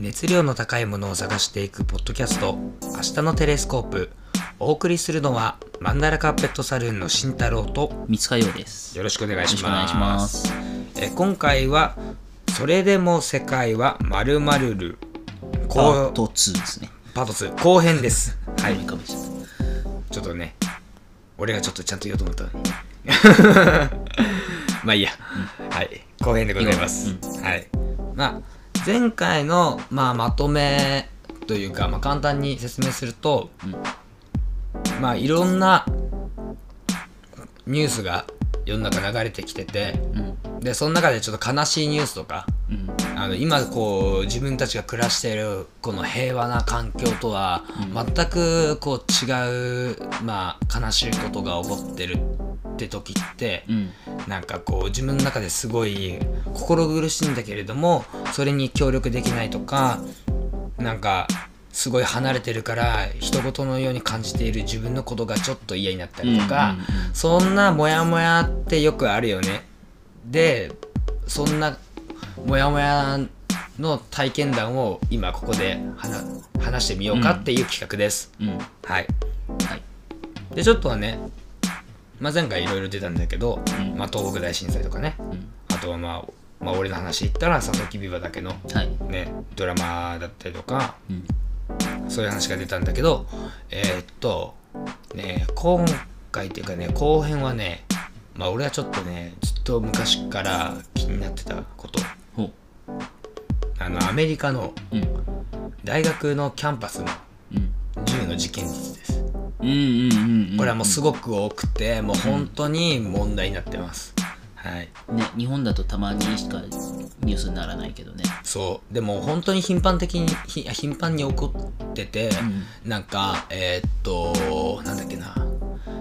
熱量の高いものを探していくポッドキャスト「明日のテレスコープ」お送りするのはマンダラカーペットサルーンの慎太郎と三塚洋です。よろしくお願いしまます。す。え今回は「それでも世界はまるまるる」パ後ート2ですね。パート2後編です。はい。ちょっとね俺がちょっとちゃんと言おうと思ったのに。まあいいや、はい。後編でございます、はい。まあ前回の、まあ、まとめというか、まあ、簡単に説明すると、まあいろんなニュースが世の中流れてきてて、でその中でちょっと悲しいニュースとか、あの今こう自分たちが暮らしているこの平和な環境とは全くこう違う、まあ、悲しいことが起こってるって時って、うん。なんかこう自分の中ですごい心苦しいんだけれどもそれに協力できないとかなんかすごい離れてるから人事のように感じている自分のことがちょっと嫌になったりとか、そんなモヤモヤってよくあるよね。でそんなモヤモヤの体験談を今ここで話話してみようかっていう企画です。うん。うん。はい。はい。でちょっとはね、まあ、前回いろいろ出たんだけど、うんまあ、東北大震災とかねうん。あとはまあ、まあ、俺の話言ったら佐々木ビバだけのはい。ねドラマだったりとかうん。そういう話が出たんだけどえーっとね今回っていうかね後編はねまあ俺はちょっとねずっと昔から気になってたこと。あのアメリカのうん。大学のキャンパスのうん。銃の事件率です。これはもうすごく多くてもう本当に問題になってます。はい。ね、日本だとたまにしかニュースにならないけどね。そう。でも本当に頻繁的にひ頻繁に起こってて、なんかえーっとなんだっけな。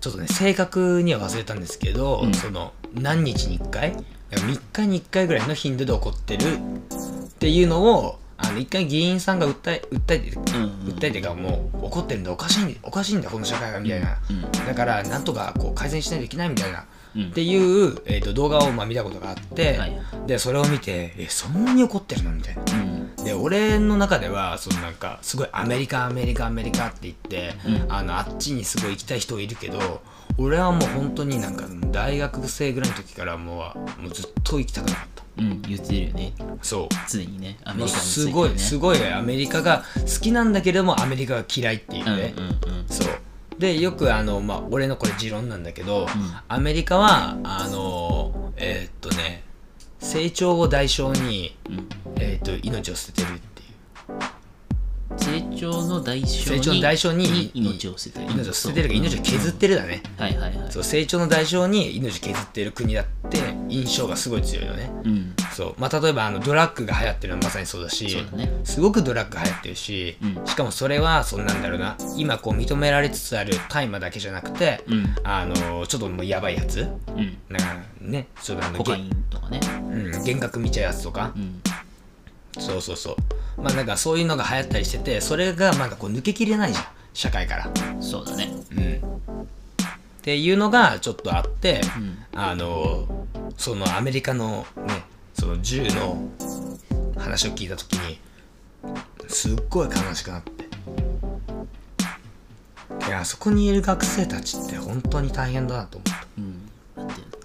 ちょっとね正確には忘れたんですけど、うん。その何日に1回？3日に1回ぐらいの頻度で起こってるっていうのをあの一回議員さんが訴え訴えて、訴えてかもう怒ってるんだおかしいんだおかしいんだこの社会がみたいな、うん。だからなんとかこう改善しないといけないみたいな、うん。っていう、えー、と動画をまあ見たことがあって、はい。でそれを見てえそんなに怒ってるの？みたいな。うん。で俺の中ではそのなんかすごいアメリカアメリカアメリカって言って、うんあのあっちにすごい行きたい人いるけど俺はもう本当になんか大学生ぐらいの時からもうもうずっと行きたくなかったうん。言ってるよね。そう常にね。アメリカにつすごい。すごいアメリカが好きなんだけどもアメリカが嫌いっていうね、うんうんうん。そうでよくあの、まあ、俺のこれ持論なんだけど、アメリカはあのえーっとね成長を代償に、うん。えーっと命を捨ててる成長の代償に成長の代償に命を捨ててる。命を捨ててるか命を削ってるだね、はいはいはい。そう成長の代償に命削ってる国だって印象がすごい強いよね。うん。そう。まあ例えばあのドラッグが流行ってるのはまさにそうだしそうだね。すごくドラッグ流行ってるし、うん。しかもそれはそんなんだろうな。今こう認められつつある大麻だけじゃなくて、うん。あのちょっともうやばいやつ。うん。なんかねちょっとあのコカインとかね。うん、幻覚見ちゃうやつとか。う、んそうそうそう。まあなんかそういうのが流行ったりしててそれがなんかこう抜けきれないじゃん社会から。そうだね。うん。っていうのがちょっとあって、うんあのそのアメリカのねその銃の話を聞いた時にすっごい悲しくなって。いやそこにいる学生たちって本当に大変だなと思う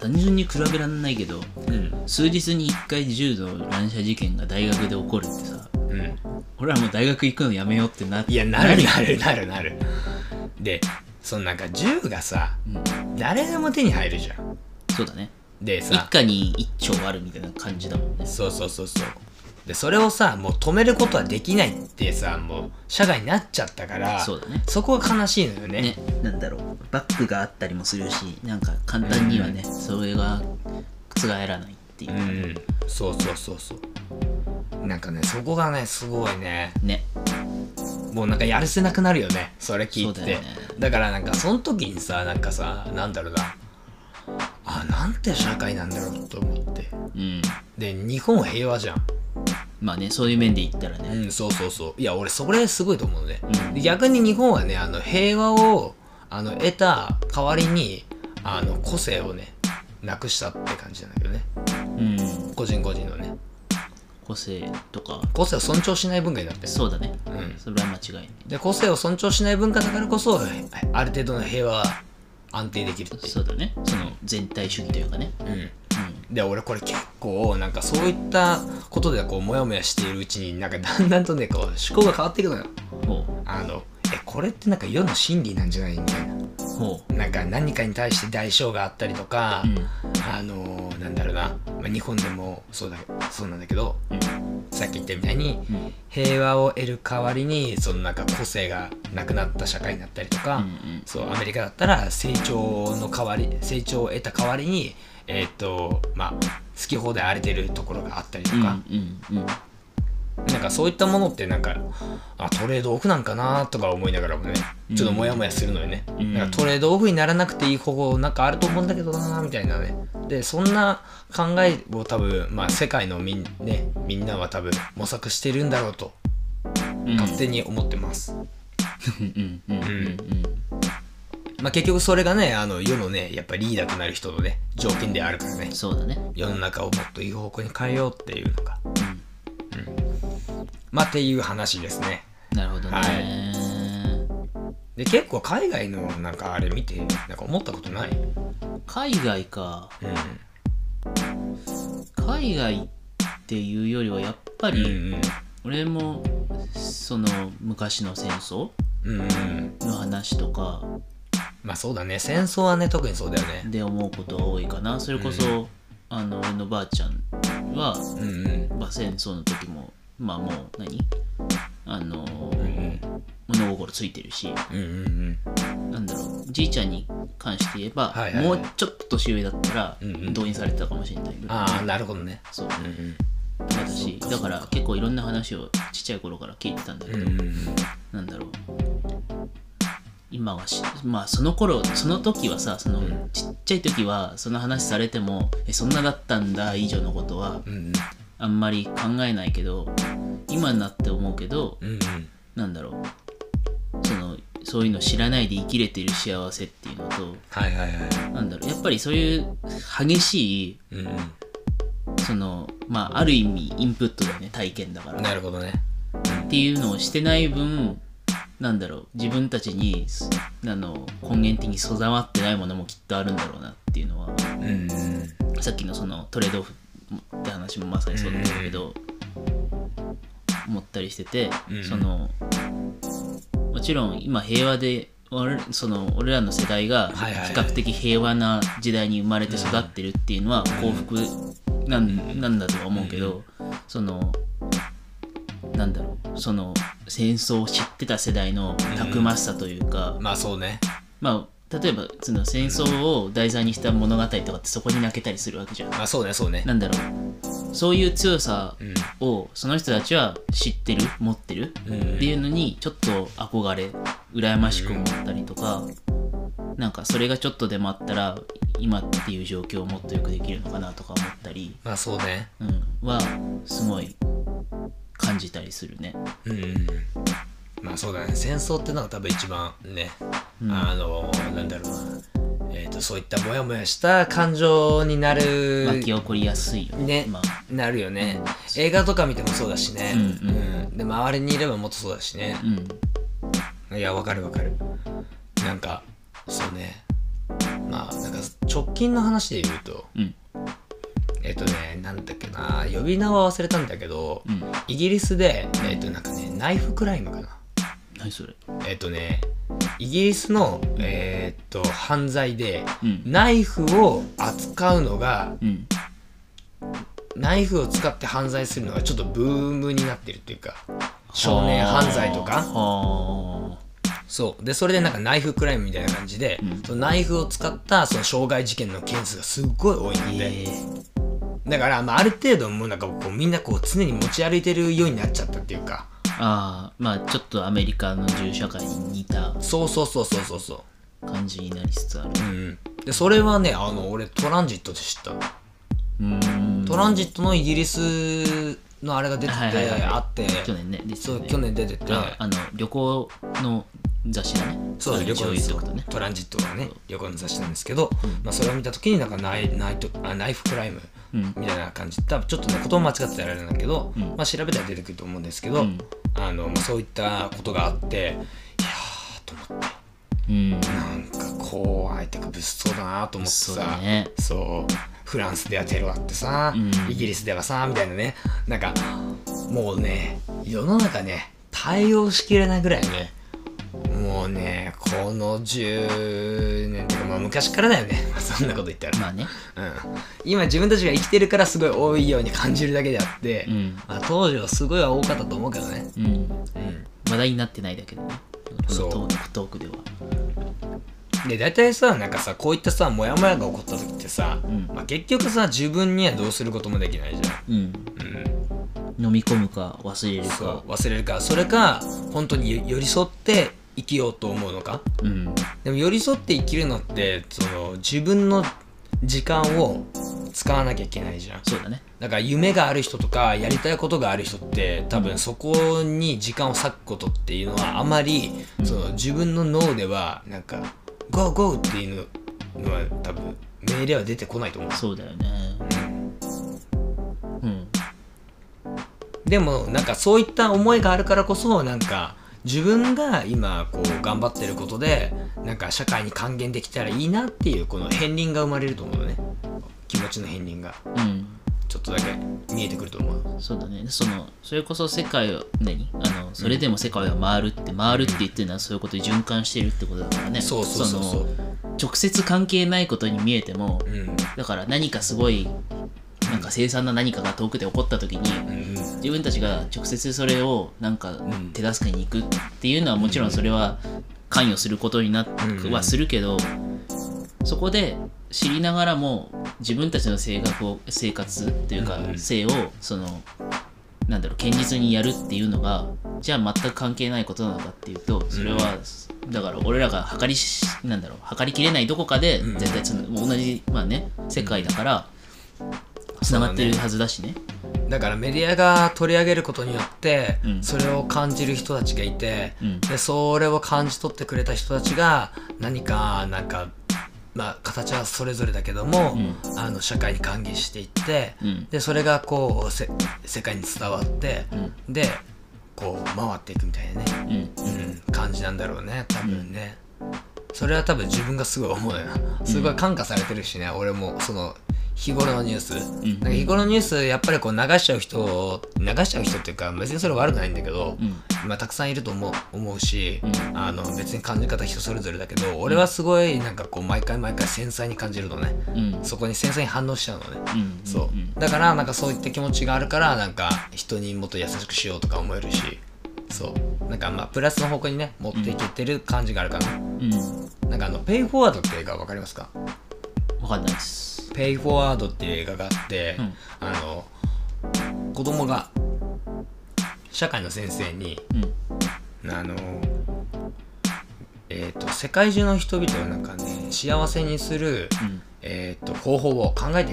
単純に比べらんないけどうん。数日に1回銃の乱射事件が大学で起こるってさうん。俺らもう大学行くのやめようってなっていやなる。なるなるなる。でそのなんか銃がさうん。誰でも手に入るじゃん。そうだね。でさ。一家に一丁あるみたいな感じだもんね。そうそうそうそうでそれをさもう止めることはできないってさもう社会になっちゃったからそうだね。そこが悲しいのよね。ねなんだろう。バッグがあったりもするしなんか簡単にはね、それが覆らないっていう。う、ん。そうそうそうそう。なんかねそこがねすごいね。ね。もうなんかやるせなくなるよね。それ聞いて。だよね。だからなんかその時にさなんかさなんだろうな。あなんて社会なんだろうと思って。うん。で日本平和じゃんまあねそういう面で言ったらね、うんそうそうそう。いや俺それすごいと思うね、うん。で逆に日本はねあの平和をあの得た代わりにあの個性をねなくしたって感じなんだけどね。うん。個人個人のね。個性とか。個性を尊重しない文化になってる。そうだね、うん。それは間違いない。で個性を尊重しない文化だからこそある程度の平和は安定できるそうだね。その全体主義というかね。う、うん、で俺これ結構なんかそういったことでこうモヤモヤしているうちになんかだんだんとねこう思考が変わっていくのよ。ほあのえこれってなんか世の真理なんじゃないみたいな。う。ほなんか何かに対して代償があったりとか、ううん。あのーなんだろうな、まあ、日本でもそうだそうなんだけどうん。さっき言ったみたいにうん。平和を得る代わりにそのなんか個性がなくなった社会になったりとか、うんうん。そうアメリカだったら成長の代わり成長を得た代わりにえーっとまあ好き放題荒れてるところがあったりとうんか、なんかそういったものってなんかあトレードオフなんかなとか思いながらもねちょっとモヤモヤするのよね、ん。なんかトレードオフにならなくていい方法なんかあると思うんだけどなみたいなね。でそんな考えを多分まあ世界のみん,、ね、みんなは多分模索してるんだろうとうん。勝手に思ってます、うんうんうん。うんまあ結局それがねあの世のねやっぱリーダーとなる人のね条件であるからね。そうだね。世の中をもっといい方向に変えようっていうのがうん。まあっていう話ですね。なるほどね、はで結構海外のなんかあれ見てなんか思ったことない？海外か。うん。海外っていうよりはやっぱうんり俺もその昔の戦争うんうん。の話とかまあそうだね。戦争はね特にそうだよね。で思うことが多いかな。それこそ、あの俺のばあちゃんは、うんうん。まあ、戦争の時もまあもう何？あのうん物心ついてるし。うんうんうん。なんだろう。じいちゃんに関して言えば、はいはいはい。もうちょっと年上だったらうんうん。動員されてたかもしれないぐらい、ああなるほどね。そう。うんうん。だしだから結構いろんな話をちっちゃい頃から聞いてたんだけど、うんうん。なんだろう今はしまあその頃その時はさそのん。ちっちゃい時はその話されてもえそんなだったんだ以上のことはうんうん。あんまり考えないけど今になって思うけどうんうん。なんだろう。そのそういうの知らないで生きれてる幸せっていうのとはいはいはい。なんだろう。やっぱりそういう激しいうんうそのまあある意味インプットだよね体験だから。んなるほどね。っていうのをしてない分なんだろう自分たちにすあの根源的に備わってないものもきっとあるんだろうなっていうのはさっきのそのトレードオフって話もまさにそうだったけど思ったりしててうん。そのもちろん今平和で俺その俺らの世代が比較的平和な時代に生まれて育ってるっていうのは幸福なんなんだとは思うけどそのなんだろうその戦争を知ってた世代のたくましさというか、まあそうね。まあ例えばその戦争を題材にした物語とかってそこに泣けたりするわけじゃん。まあそうねそうね。なんだろう。そういう強さうん。をその人たちは知ってる持ってるうん。っていうのにちょっと憧れ羨ましく思ったりとか、なんかそれがちょっとでもあったら今っていう状況をもっとよくできるのかなとか思ったり、まあそうね。うん、はすごい感じたりするね。うん。うんうんまあそうだね。戦争ってのが多分一番ね、あのなんだろうな。えっ、とそういったモヤモヤした感情になる巻き起こりやすいよね。まあ。なるよね、映画とか見てもそうだしね、うん。うん。で周りにいればもっとそうだしね。う、ん。いやわかるわかる。なんかそうね。まあなんか直近の話で言うとうんえっ、とねなんだっけな呼び名は忘れたんだけど、うん。イギリスでえっ、となんかねナイフクライムかな。何それ？えっ、とねイギリスのえっ、と犯罪でうん。ナイフを扱うのがうん。ナイフを使って犯罪するのがちょっとブームになってるっていうか少年犯罪とか。はそう。でそれでなんかナイフクライムみたいな感じで、うん。そのナイフを使ったその傷害事件の件数がすっごい多いあんで、えだから、まあ、ある程度もうなんかこうみんなこう常に持ち歩いてるようになっちゃったっていうか。ああまあちょっとアメリカの銃社会に似たそうそうそうそうそうそう。感じになりつつある。うんうん。でそれはねあの俺トランジットで知った。うーん。トランジットのイギリスのあれが出てて、はいはいはいあって。去年ね出てたよねそう去年出てて。ああの旅行の雑誌だね。そう旅行ですよ言っとくとねトランジットがね旅行の雑誌なんですけど、まあ、それを見た時になんかナイナイトあナイフクライム。うんみたいな感じ。多分ちょっとね言葉間違ってたらあれなんだけど、うん。まあ、調べたら出てくると思うんですけど、うん。あのまあ、そういったことがあっていやーと思って。うん。なんか怖いってか物騒だなと思ってさだね。そうフランスではテロあってさ、うん。イギリスではさみたいなね。なんかもうね世の中ね対応しきれないぐらいねもうねこの10年とかまあ昔からだよね。そんなこと言ったら、まあね。うん、今自分たちが生きてるからすごい多いように感じるだけであって、うん。まあ、当時はすごい多かったと思うけどね、うん。うん、話題になってないだけどね。こそう。のトークでは。で大体さなんかさこういったさモヤモヤが起こった時ってさ、うん。まあ、結局さ自分にはどうすることもできないじゃん、うん。うん、飲み込むか忘れるか。忘れるか。それか本当に寄寄り添って生きようと思うのか？うん。でも寄り添って生きるのってその自分の時間を使わなきゃいけないじゃん。そうだね。だから夢がある人とかやりたいことがある人って多分そこに時間を割くことっていうのはあまりその自分の脳ではなんか「ゴーゴー」っていうのは多分命令は出てこないと思う。そうだよね。うん。でもなんかそういった思いがあるからこそなんか自分が今こう頑張ってることでなんか社会に還元できたらいいなっていうこの片鱗が生まれると思うのね。気持ちの片鱗が。うん。ちょっとだけ見えてくると思う。そうだね。そのそれこそ世界を何？あのそれでも世界は回るって回るって言ってるのはそういうことで循環してるってことだからね。そうそうそうそう。の直接関係ないことに見えてもうん。だから何かすごいなんか凄惨な何かが遠くで起こった時に自分たちが直接それをなんかん。手助けに行くっていうのはもちろんそれは関与することになはするけどそこで知りながらも自分たちの性格を生活というかうん性をそのなんだろう堅実にやるっていうのがじゃあ全く関係ないことなのかっていうとそれはだから俺らが測りしなんだろう測りきれないどこかでうん。絶対つな同じまあね世界だからつながってるはずだしね。だからメディアが取り上げることによって、うん。それを感じる人たちがいて、うん。でそれを感じ取ってくれた人たちが何かなんかまあ形はそれぞれだけども、うあの社会に還元していって、うん。でそれがこうせ世界に伝わって、でこう回っていくみたいなね、うん。うん、感じなんだろうね多分ね、それは多分自分がすごい思うよ。なすごい感化されてるしね、俺もその日頃のニュース、ん。なんか日頃のニュースやっぱりこう流しちゃう人を流しちゃう人っていうか別にそれ悪くないんだけど、うん。まあ、たくさんいると思う思うし、うん。あの別に感じ方人それぞれだけど俺はすごいなんかこう毎回毎回繊細に感じるのね、うん。そこに繊細に反応しちゃうのね、うん。そう、ん。だからなんかそういった気持ちがあるからなんか人にもっと優しくしようとか思えるしそう。なんかまあプラスの方向にね持っていけてる感じがあるかな、うん。なんかあの「ペイフォワード」って映画わかりますか？わかんないですペイフォワードっていう映画があって、うん。あの子供が社会の先生にうん。あのえっ、と世界中の人々をなんかね幸せにする、うん。えー、と方法を考えて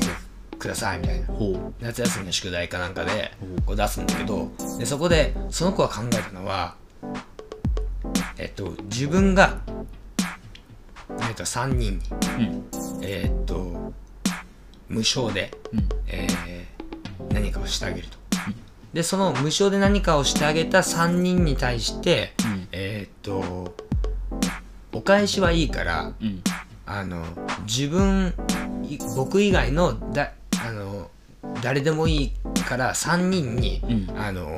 くださいみたいな。ほ夏休みの宿題かなんかでう。んこう出すんだけどでそこでその子が考えたのはえっと自分が、えっと3人にううん。えっと無償で、うん。えー何かをしてあげると。でその無償で何かをしてあげた3人に対して、うん。えっとお返しはいいからうん。あの自分い僕以外のだあの誰でもいいから3人に、うん。あの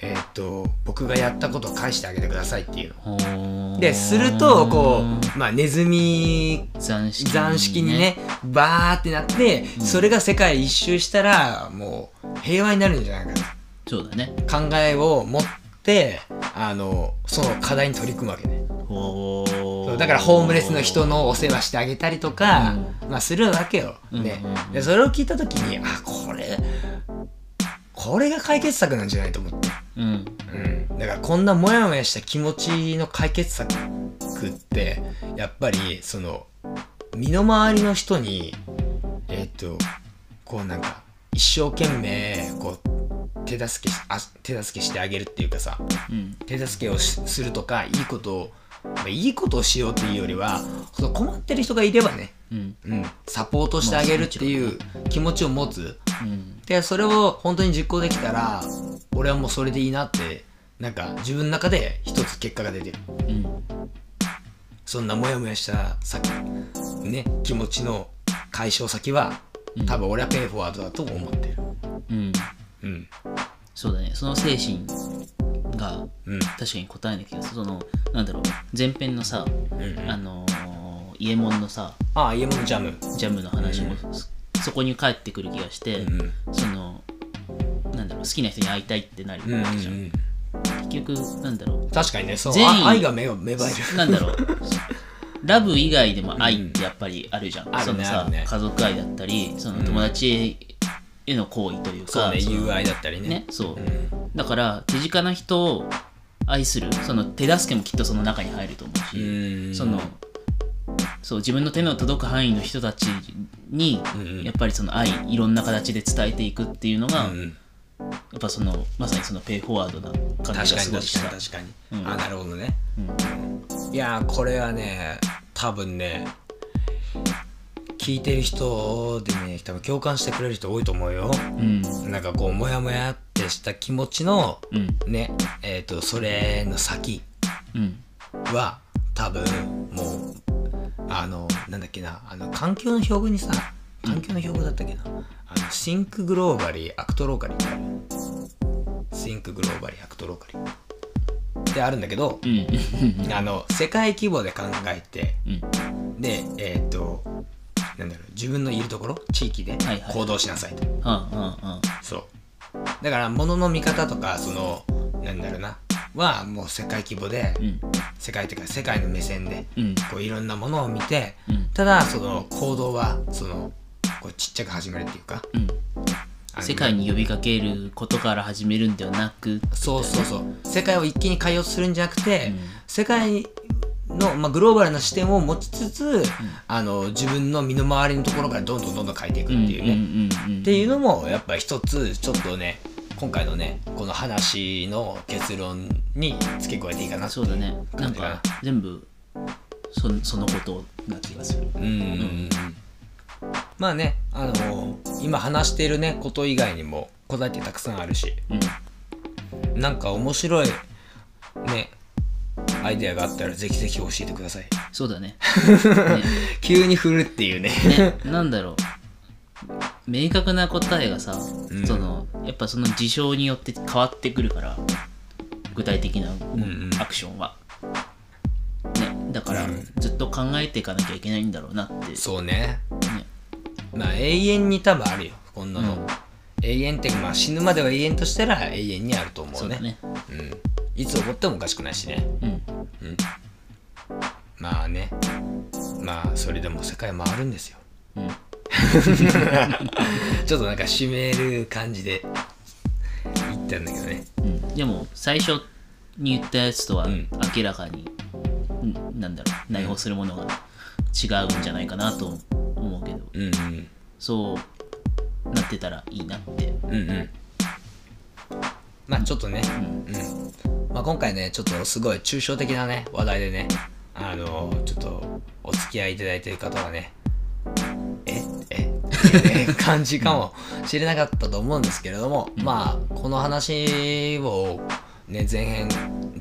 えーっと僕がやったことを返してあげてくださいっていうでするとこう、まあ、ネズミ残式にね。バーってなって、それが世界一周したらもう平和になるんじゃないかそうだね。な考えを持ってあのその課題に取り組むわけね。ほそうだからホームレスの人のお世話してあげたりとか、まあするわけよ。ねうんうんうん。でそれを聞いた時にあこれこれが解決策なんじゃないと思って、うん。うん、だからこんなモヤモヤした気持ちの解決策ってやっぱりその身の回りの人にえっ、とこうなんか一生懸命こう手助けしあ手助けしてあげるっていうかさうん。手助けをしするとかいいことをまあいいことをしようっていうよりは困ってる人がいればね、うん。うん、サポートしてあげるっていう気持ちを持つ。うん。でそれを本当に実行できたら俺はもうそれでいいなってなんか自分の中で一つ結果が出てる。うんそんなモヤモヤした先ね気持ちの解消先は多分俺はペイフォワードだと思ってる。うん。うん。そうだね。その精神がうん。確かに答えな気がする。そのなんだろう。前編のさ、うんあのー、イエモンのさああ家物ジャム。ジャムの話も、そそこに帰ってくる気がして、うんうん。その好きな人に会いたいってなるうんうんわけじゃん、うん結局なんだろ確かにねそう。善意。あ愛が芽が芽生える。うなんだろう。ラブ以外でも愛ってやっぱりあるじゃん、あるそのさ、ねね。家族愛だったりその友達への行為というか、そうねその友愛だったりね。ねそう、うん。だから手近な人を愛するその手助けもきっとその中に入ると思うし、うん。そのそう自分の手の届く範囲の人たちに、うんやっぱりその愛いろんな形で伝えていくっていうのが、うんやっぱそのまさにそのペイフォワードな感じがすごいした。確かに確かに、うん。あなるほどね。うん。いやーこれはね多分ね聞いてる人でね多分共感してくれる人多いと思うよ。うん。なんかこうモヤモヤってした気持ちのうん。ねえっ、とそれの先うん。は多分もうあのなんだっけなあの環境の標語にさ環境の標語だったっけな、あの think globally act locally。ってある think globally act locally。ってあるんだけど、うん。あの世界規模で考えてうん。でえっ、となんだろう自分のいるところ地域で行動しなさいと、そう。だから物の見方とかそのなんだろうなはもう世界規模で、うん。世界というか世界の目線でうん。こういろんなものを見て、うん。ただその行動はそのこうちっちゃく始めるっていうか。うん。世界に呼びかけることから始めるんではなくそうそうそう。世界を一気に変えようとするんじゃなくて、うん。世界の、まあ、グローバルな視点を持ちつつ、あの自分の身の回りのところからどんどんどんどん変えていくっていうね、うんうんうんっていうのもやっぱり一つちょっとね今回のねこの話の結論に付け加えていいかなそうだね。な。んか全部そそのことな気がする。うんうんうんまあねあの今話しているねこと以外にも答えってたくさんあるし。うん。なんか面白いねアイデアがあったらぜひぜひ教えてください。そうだね。急に振るっていうね。ねねなんだろう。明確な答えがさ、うん。そのやっぱその事象によって変わってくるから具体的なうんアクションは、ねだからうん。ずっと考えていかなきゃいけないんだろうなって、ね、そうねまあ永遠に多分あるよ。こんなの、うん。永遠ってまあ死ぬまでは永遠としたら永遠にあると思うね。ね。うん、いつ起こってもおかしくないしね。うん。まあね。まあそれでも世界回るんですよ。うん。ちょっとなんか締める感じで言ったんだけどね。うん。でも最初に言ったやつとはうん。明らかに、うんなんだろう。内包するものが違うんじゃないかなと思ううんうん。そうなってたらいいなって。うんうん。まあちょっとね、うん。うんまあ、今回ねちょっとすごい抽象的なね話題でねあのちょっとお付き合いいただいている方はねえ？え？っていう 感じかもしれなかったと思うんですけれども、まあこの話をね前編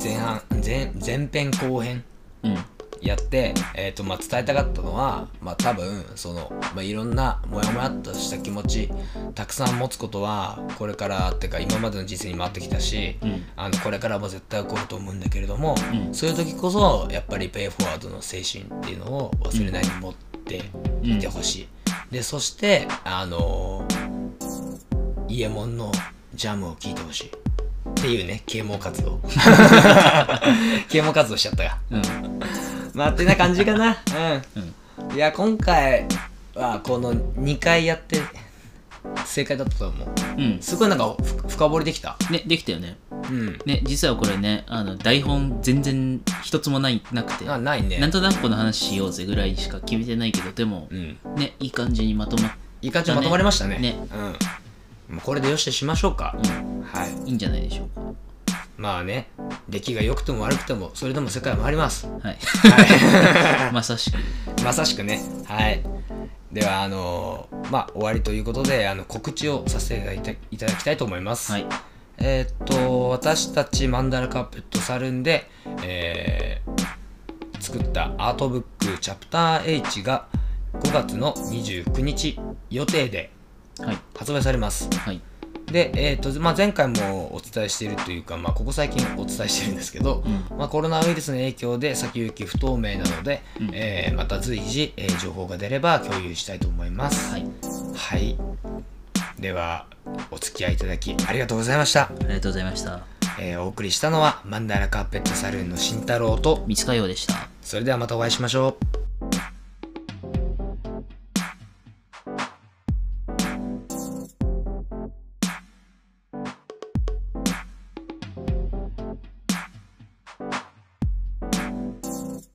前半前前編後編うんやって、えーとまあ、伝えたかったのは、まあ、多分その、まあ、いろんなモヤモヤっとした気持ちたくさん持つことはこれからっていうか今までの人生に回ってきたし、うん。あのこれからも絶対起こると思うんだけれども、うん。そういう時こそやっぱりペイフォワードの精神っていうのを忘れないで持っていてほしい。でそしてあのー、イエモンのジャムを聴いてほしい。っていうね啓蒙活動。啓蒙活動しちゃったがうんまあってな感じかな。うん。うんいや今回はこの2回やって正解だったと思う。うん。すごいなんかふ深掘りできた。ねできたよね。うん。ね実はこれねあの台本全然一つもないなくて。あないね。なんとなくこの話しようぜぐらいしか決めてないけどでもうん。ねいい感じにまとまっいい感じにまとまりましたね。ね。うん。もうこれでよしとしましょうか、うん。はい。いいんじゃないでしょうかまあね出来が良くても悪くてもそれでも世界は回ります。はい。は まさしく。いまさしくね。はい。ではあのまあ終わりということであの告知をさせていただきたいと思います、はい。えーっと私たちマンダラカットサルンで、えー作ったアートブックチャプター H が5月の29日予定ではい。発売されます。はいで、えーとまあ、前回もお伝えしているというか、まあ、ここ最近お伝えしてるんですけど、まあ、コロナウイルスの影響で先行き不透明なので、えーまた随時、えー情報が出れば共有したいと思います。はい。はい。ではお付き合いいただきありがとうございました、ありがとうございました。えーお送りしたのはマンダラカーペットサルーンの慎太郎と三塚洋でした。それではまたお会いしましょう